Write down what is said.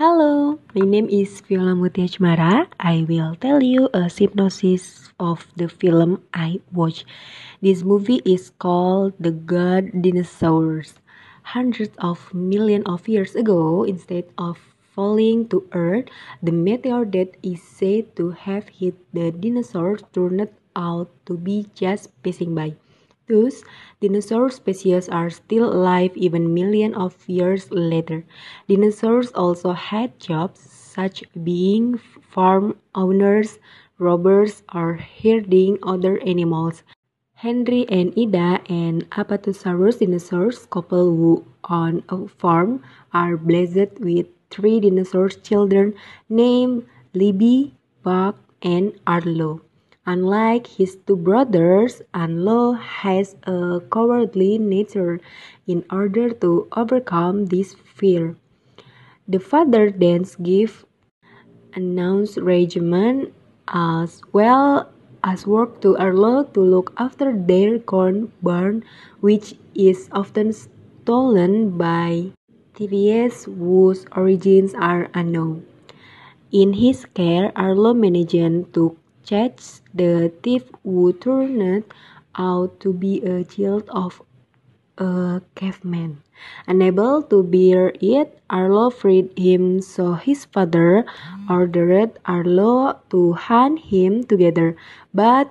Hello, my name is Fiola Muhtia Cemara. I will tell you a synopsis of the film I watched. This movie is called The Good Dinosaurs. Hundreds of millions of years ago, instead of falling to Earth, the meteor that is said to have hit the dinosaurs turned out to be just passing by. Thus, dinosaur species are still alive even millions of years later. Dinosaurs also had jobs such being farm owners, robbers, or herding other animals. Henry and Ida, an Apatosaurus dinosaurs couple who own a farm, are blessed with three dinosaur children named Libby, Buck, and Arlo. Unlike his two brothers, Arlo has a cowardly nature in order to overcome this fear. The father then gives announced regiment as well as work to Arlo to look after their corn barn, which is often stolen by thieves whose origins are unknown. In his care, Arlo managed to catch the thief who turned out to be a child of a caveman. Unable to bear it, Arlo freed him so his father ordered Arlo to hunt him together. But